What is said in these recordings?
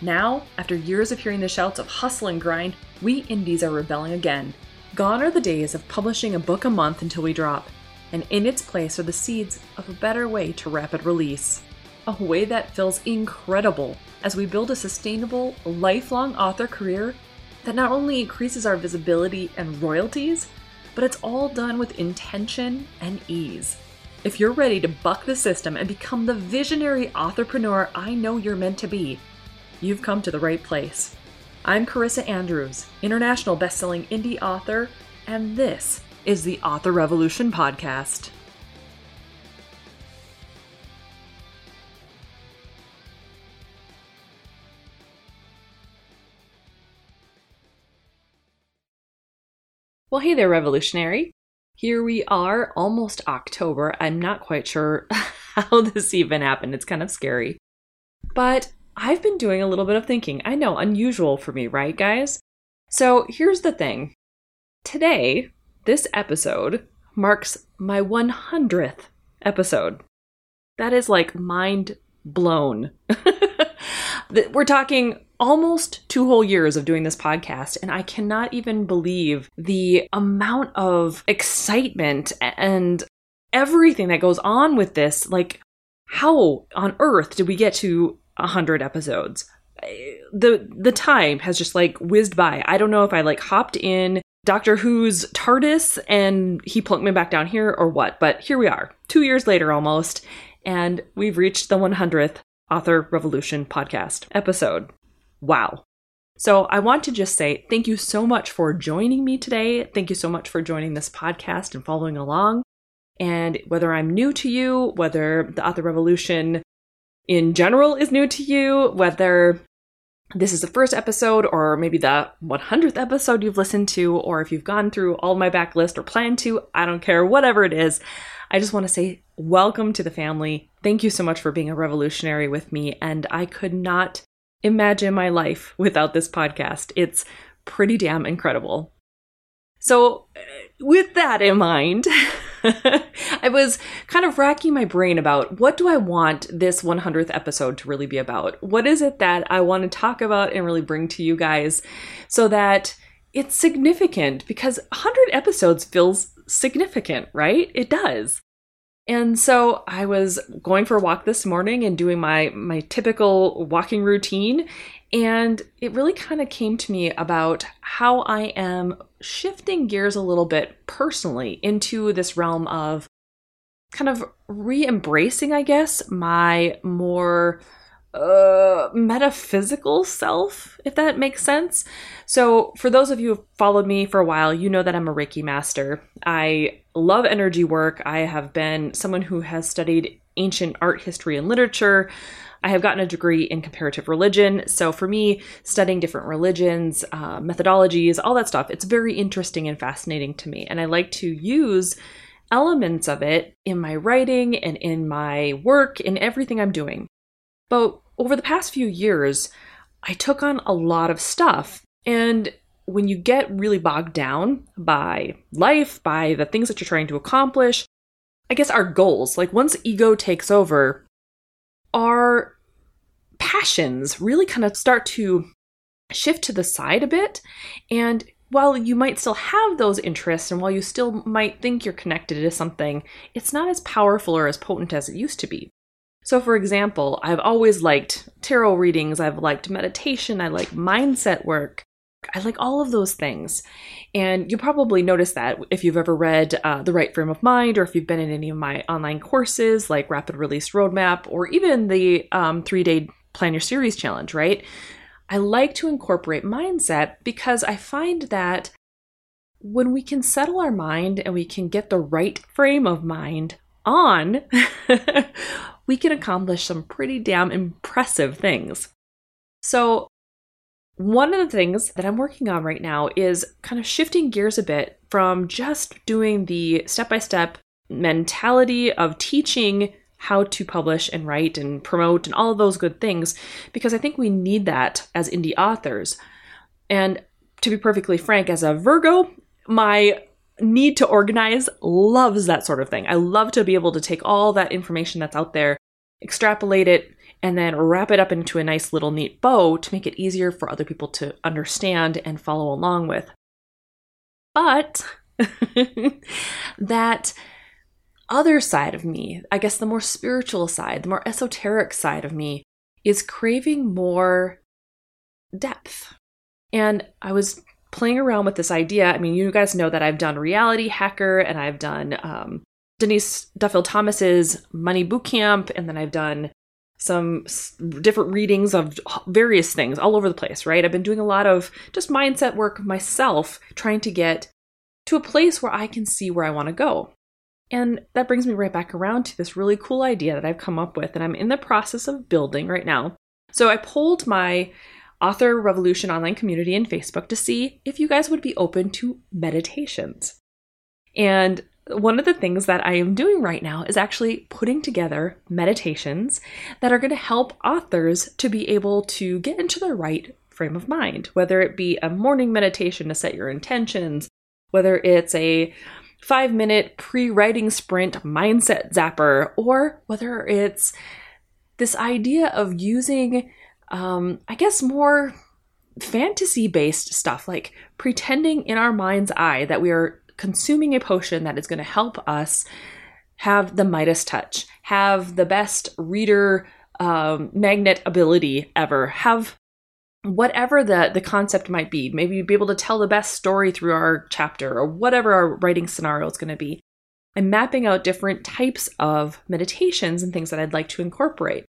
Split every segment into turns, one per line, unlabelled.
Now, after years of hearing the shouts of hustle and grind, we indies are rebelling again. Gone are the days of publishing a book a month until we drop, and in its place are the seeds of a better way to rapid release. A way that feels incredible as we build a sustainable, lifelong author career that not only increases our visibility and royalties, but it's all done with intention and ease. If you're ready to buck the system and become the visionary entrepreneur I know you're meant to be, you've come to the right place. I'm Carissa Andrews, international best-selling indie author, and this is the Author Revolution podcast. Well, hey there, revolutionary. Here we are, almost October. I'm not quite sure how this even happened. It's kind of scary. But I've been doing a little bit of thinking. I know, unusual for me, right, guys? So here's the thing today, this episode marks my 100th episode. That is like mind blown. We're talking almost two whole years of doing this podcast, and I cannot even believe the amount of excitement and everything that goes on with this. Like, how on earth did we get to 100 episodes? The the time has just like whizzed by. I don't know if I like hopped in Doctor Who's TARDIS and he plunked me back down here or what, but here we are, two years later almost, and we've reached the 100th Author Revolution podcast episode. Wow. So I want to just say thank you so much for joining me today. Thank you so much for joining this podcast and following along. And whether I'm new to you, whether the Author Revolution in general is new to you, whether this is the first episode or maybe the 100th episode you've listened to, or if you've gone through all my backlist or plan to, I don't care, whatever it is. I just want to say welcome to the family. Thank you so much for being a revolutionary with me. And I could not imagine my life without this podcast. It's pretty damn incredible. So, uh, with that in mind, I was kind of racking my brain about what do I want this 100th episode to really be about? What is it that I want to talk about and really bring to you guys so that it's significant because 100 episodes feels significant, right? It does. And so I was going for a walk this morning and doing my my typical walking routine and it really kind of came to me about how I am shifting gears a little bit personally into this realm of kind of re-embracing, I guess, my more uh, metaphysical self, if that makes sense. So, for those of you who've followed me for a while, you know that I'm a Reiki master. I love energy work. I have been someone who has studied ancient art history and literature. I have gotten a degree in comparative religion. So, for me, studying different religions, uh, methodologies, all that stuff, it's very interesting and fascinating to me. And I like to use elements of it in my writing and in my work, in everything I'm doing. But over the past few years, I took on a lot of stuff. And when you get really bogged down by life, by the things that you're trying to accomplish, I guess our goals, like once ego takes over, our passions really kind of start to shift to the side a bit. And while you might still have those interests and while you still might think you're connected to something, it's not as powerful or as potent as it used to be. So, for example, I've always liked tarot readings, I've liked meditation, I like mindset work. I like all of those things. And you'll probably noticed that if you've ever read uh, The Right Frame of Mind or if you've been in any of my online courses like Rapid Release Roadmap or even the um, three day Plan Your Series challenge, right? I like to incorporate mindset because I find that when we can settle our mind and we can get the right frame of mind on, we can accomplish some pretty damn impressive things. So, one of the things that I'm working on right now is kind of shifting gears a bit from just doing the step by step mentality of teaching how to publish and write and promote and all of those good things, because I think we need that as indie authors. And to be perfectly frank, as a Virgo, my need to organize loves that sort of thing. I love to be able to take all that information that's out there, extrapolate it, and then wrap it up into a nice little neat bow to make it easier for other people to understand and follow along with. But that other side of me, I guess the more spiritual side, the more esoteric side of me, is craving more depth. And I was playing around with this idea. I mean, you guys know that I've done Reality Hacker and I've done um, Denise Duffield Thomas's Money Bootcamp, and then I've done some different readings of various things all over the place, right? I've been doing a lot of just mindset work myself, trying to get to a place where I can see where I want to go. And that brings me right back around to this really cool idea that I've come up with, and I'm in the process of building right now. So I polled my Author Revolution online community in Facebook to see if you guys would be open to meditations. And one of the things that I am doing right now is actually putting together meditations that are going to help authors to be able to get into the right frame of mind, whether it be a morning meditation to set your intentions, whether it's a five minute pre writing sprint mindset zapper, or whether it's this idea of using, um, I guess, more fantasy based stuff, like pretending in our mind's eye that we are consuming a potion that is going to help us have the Midas touch, have the best reader um, magnet ability ever, have whatever the the concept might be. Maybe be able to tell the best story through our chapter or whatever our writing scenario is going to be i'm mapping out different types of meditations and things that i'd like to incorporate.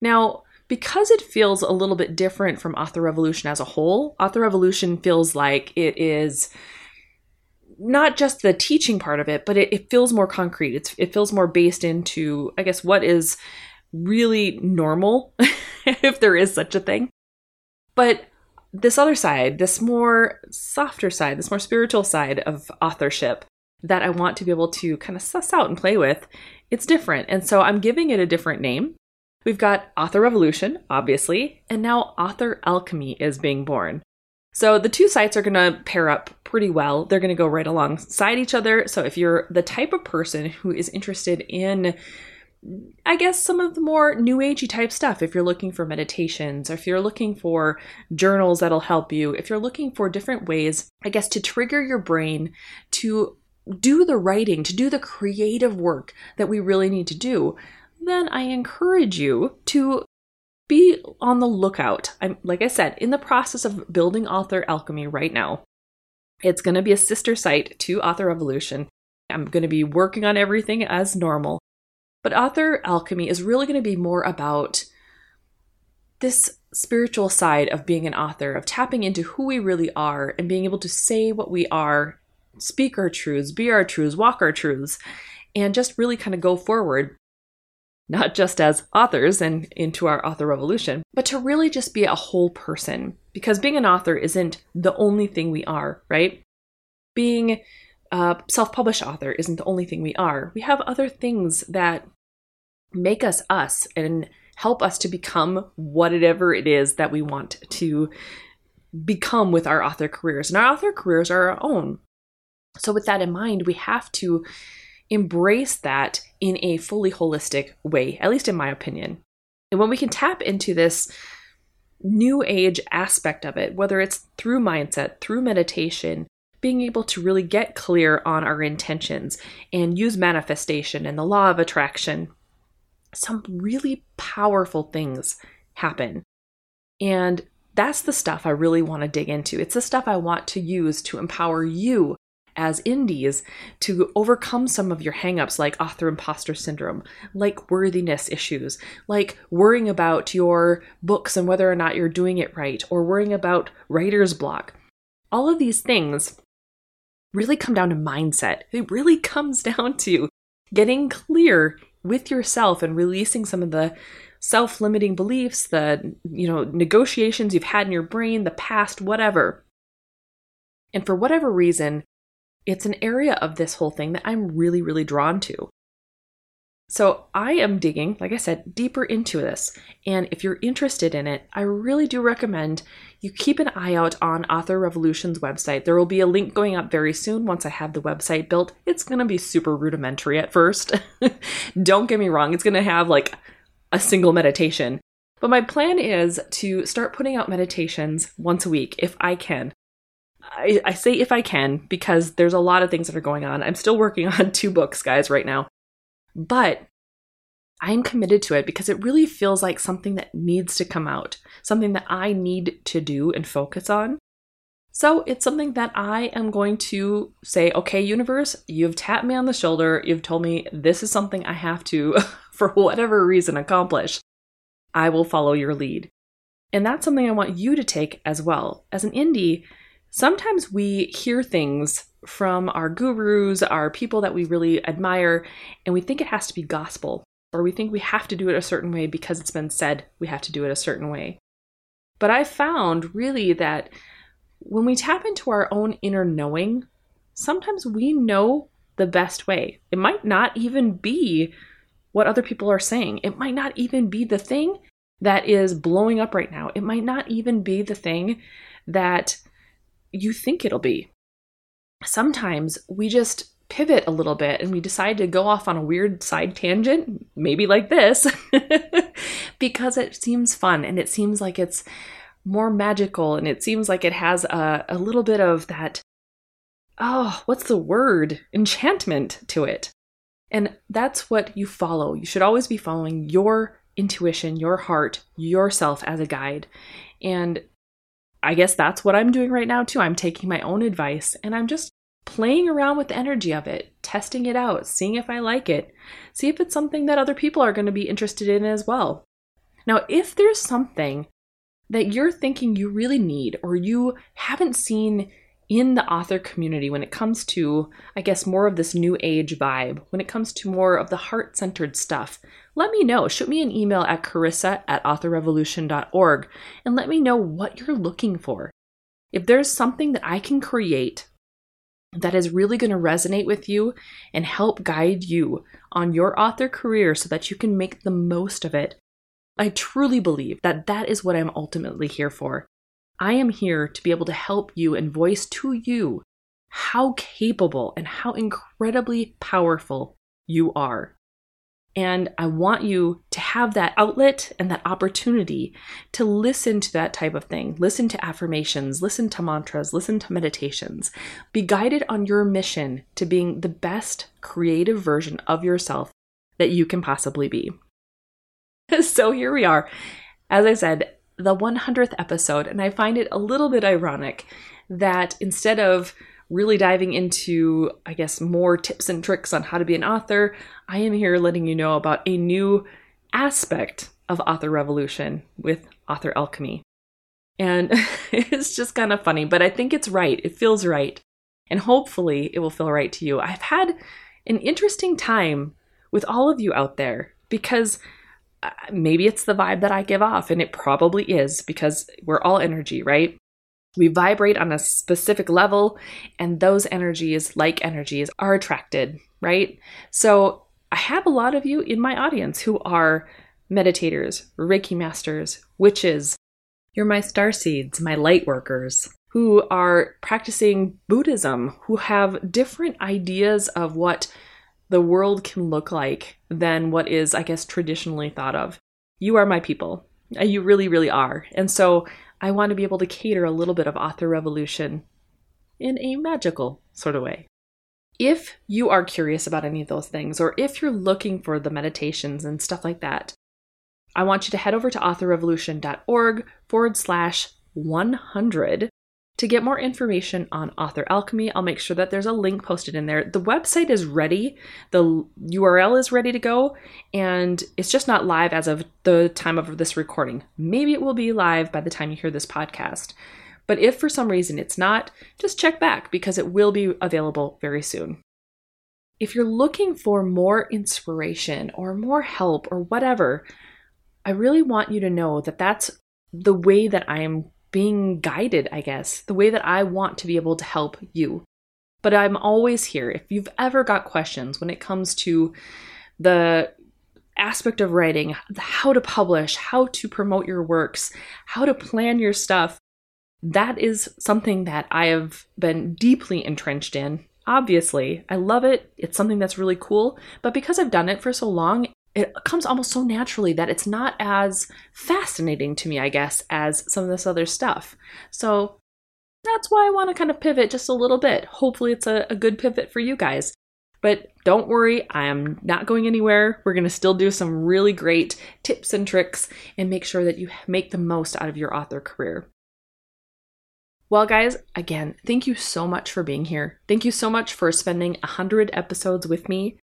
Now because it feels a little bit different from author revolution as a whole author revolution feels like it is not just the teaching part of it but it, it feels more concrete it's, it feels more based into i guess what is really normal if there is such a thing but this other side, this more softer side, this more spiritual side of authorship that I want to be able to kind of suss out and play with, it's different. And so I'm giving it a different name. We've got Author Revolution, obviously, and now Author Alchemy is being born. So the two sites are going to pair up pretty well. They're going to go right alongside each other. So if you're the type of person who is interested in I guess some of the more new agey type stuff if you're looking for meditations or if you're looking for journals that'll help you, if you're looking for different ways, I guess to trigger your brain to do the writing, to do the creative work that we really need to do, then I encourage you to be on the lookout. I'm like I said, in the process of building Author Alchemy right now. It's going to be a sister site to Author Revolution. I'm going to be working on everything as normal. But author alchemy is really going to be more about this spiritual side of being an author, of tapping into who we really are and being able to say what we are, speak our truths, be our truths, walk our truths, and just really kind of go forward, not just as authors and into our author revolution, but to really just be a whole person. Because being an author isn't the only thing we are, right? Being a self published author isn't the only thing we are. We have other things that make us us and help us to become whatever it is that we want to become with our author careers. And our author careers are our own. So, with that in mind, we have to embrace that in a fully holistic way, at least in my opinion. And when we can tap into this new age aspect of it, whether it's through mindset, through meditation, being able to really get clear on our intentions and use manifestation and the law of attraction, some really powerful things happen. And that's the stuff I really want to dig into. It's the stuff I want to use to empower you as indies to overcome some of your hangups like author imposter syndrome, like worthiness issues, like worrying about your books and whether or not you're doing it right, or worrying about writer's block. All of these things really come down to mindset. It really comes down to getting clear with yourself and releasing some of the self-limiting beliefs, the you know, negotiations you've had in your brain, the past, whatever. And for whatever reason, it's an area of this whole thing that I'm really really drawn to. So I am digging, like I said, deeper into this. And if you're interested in it, I really do recommend you keep an eye out on Author Revolution's website. There will be a link going up very soon once I have the website built. It's going to be super rudimentary at first. Don't get me wrong, it's going to have like a single meditation. But my plan is to start putting out meditations once a week if I can. I, I say if I can because there's a lot of things that are going on. I'm still working on two books, guys, right now. But I'm committed to it because it really feels like something that needs to come out, something that I need to do and focus on. So it's something that I am going to say, okay, universe, you've tapped me on the shoulder. You've told me this is something I have to, for whatever reason, accomplish. I will follow your lead. And that's something I want you to take as well. As an indie, sometimes we hear things from our gurus, our people that we really admire, and we think it has to be gospel, or we think we have to do it a certain way because it's been said we have to do it a certain way. But I found really that when we tap into our own inner knowing, sometimes we know the best way. It might not even be what other people are saying, it might not even be the thing that is blowing up right now. It might not even be the thing that you think it'll be sometimes we just pivot a little bit and we decide to go off on a weird side tangent, maybe like this, because it seems fun and it seems like it's more magical and it seems like it has a, a little bit of that, oh, what's the word? Enchantment to it. And that's what you follow. You should always be following your intuition, your heart, yourself as a guide. And I guess that's what I'm doing right now too. I'm taking my own advice and I'm just playing around with the energy of it, testing it out, seeing if I like it, see if it's something that other people are going to be interested in as well. Now, if there's something that you're thinking you really need or you haven't seen in the author community when it comes to, I guess, more of this new age vibe, when it comes to more of the heart centered stuff, let me know. Shoot me an email at carissa at authorrevolution.org and let me know what you're looking for. If there's something that I can create that is really going to resonate with you and help guide you on your author career so that you can make the most of it, I truly believe that that is what I'm ultimately here for. I am here to be able to help you and voice to you how capable and how incredibly powerful you are. And I want you to have that outlet and that opportunity to listen to that type of thing. Listen to affirmations, listen to mantras, listen to meditations. Be guided on your mission to being the best creative version of yourself that you can possibly be. so here we are. As I said, the 100th episode, and I find it a little bit ironic that instead of really diving into, I guess, more tips and tricks on how to be an author, I am here letting you know about a new aspect of Author Revolution with Author Alchemy. And it's just kind of funny, but I think it's right. It feels right. And hopefully it will feel right to you. I've had an interesting time with all of you out there because Uh, maybe it's the vibe that I give off, and it probably is because we're all energy, right? We vibrate on a specific level, and those energies, like energies, are attracted, right? So I have a lot of you in my audience who are meditators, Reiki masters, witches. You're my star seeds, my light workers, who are practicing Buddhism, who have different ideas of what the world can look like than what is, I guess, traditionally thought of. You are my people. Uh, you really, really are. And so I want to be able to cater a little bit of author revolution in a magical sort of way. If you are curious about any of those things, or if you're looking for the meditations and stuff like that, I want you to head over to authorrevolution.org forward slash 100 to get more information on Author Alchemy, I'll make sure that there's a link posted in there. The website is ready, the URL is ready to go, and it's just not live as of the time of this recording. Maybe it will be live by the time you hear this podcast. But if for some reason it's not, just check back because it will be available very soon. If you're looking for more inspiration or more help or whatever, I really want you to know that that's the way that I am being guided, I guess, the way that I want to be able to help you. But I'm always here. If you've ever got questions when it comes to the aspect of writing, how to publish, how to promote your works, how to plan your stuff, that is something that I have been deeply entrenched in. Obviously, I love it. It's something that's really cool. But because I've done it for so long, it comes almost so naturally that it's not as fascinating to me, I guess, as some of this other stuff. So that's why I want to kind of pivot just a little bit. Hopefully, it's a, a good pivot for you guys. But don't worry, I am not going anywhere. We're going to still do some really great tips and tricks and make sure that you make the most out of your author career. Well, guys, again, thank you so much for being here. Thank you so much for spending 100 episodes with me.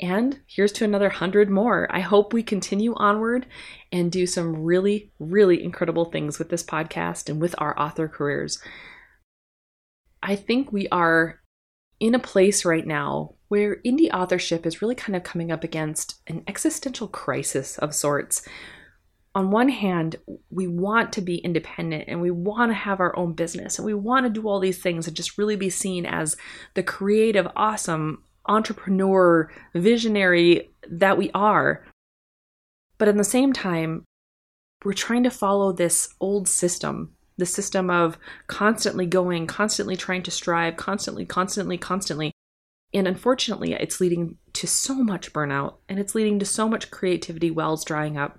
And here's to another 100 more. I hope we continue onward and do some really, really incredible things with this podcast and with our author careers. I think we are in a place right now where indie authorship is really kind of coming up against an existential crisis of sorts. On one hand, we want to be independent and we want to have our own business and we want to do all these things and just really be seen as the creative, awesome entrepreneur, visionary that we are. But at the same time, we're trying to follow this old system the system of constantly going, constantly trying to strive, constantly, constantly, constantly. And unfortunately, it's leading to so much burnout and it's leading to so much creativity wells drying up.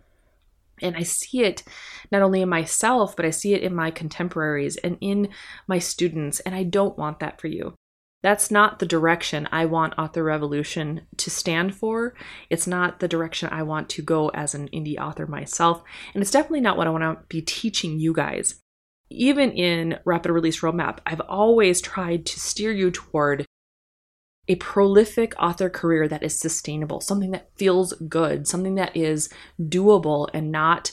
And I see it not only in myself, but I see it in my contemporaries and in my students. And I don't want that for you. That's not the direction I want Author Revolution to stand for. It's not the direction I want to go as an indie author myself. And it's definitely not what I want to be teaching you guys. Even in Rapid Release Roadmap, I've always tried to steer you toward a prolific author career that is sustainable, something that feels good, something that is doable and not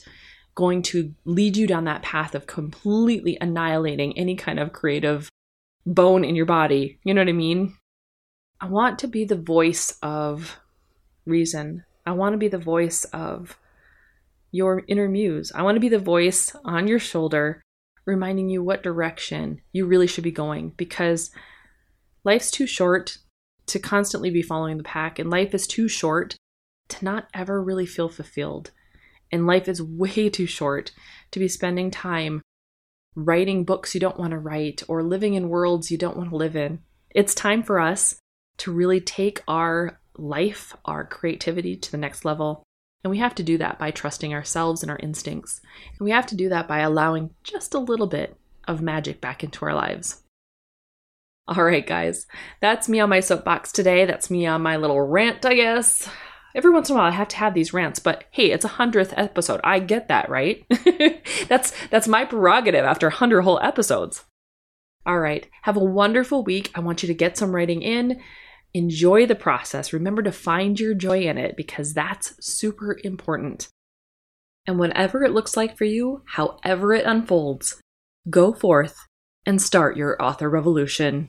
going to lead you down that path of completely annihilating any kind of creative bone in your body. You know what I mean? I want to be the voice of reason. I want to be the voice of your inner muse. I want to be the voice on your shoulder reminding you what direction you really should be going because life's too short to constantly be following the pack, and life is too short to not ever really feel fulfilled. And life is way too short to be spending time writing books you don't want to write or living in worlds you don't want to live in. It's time for us to really take our life, our creativity to the next level. And we have to do that by trusting ourselves and our instincts. And we have to do that by allowing just a little bit of magic back into our lives. All right, guys, that's me on my soapbox today. That's me on my little rant, I guess. Every once in a while, I have to have these rants, but hey, it's a hundredth episode. I get that, right? that's that's my prerogative after hundred whole episodes. All right, have a wonderful week. I want you to get some writing in. Enjoy the process. Remember to find your joy in it because that's super important. And whatever it looks like for you, however it unfolds, go forth and start your author revolution.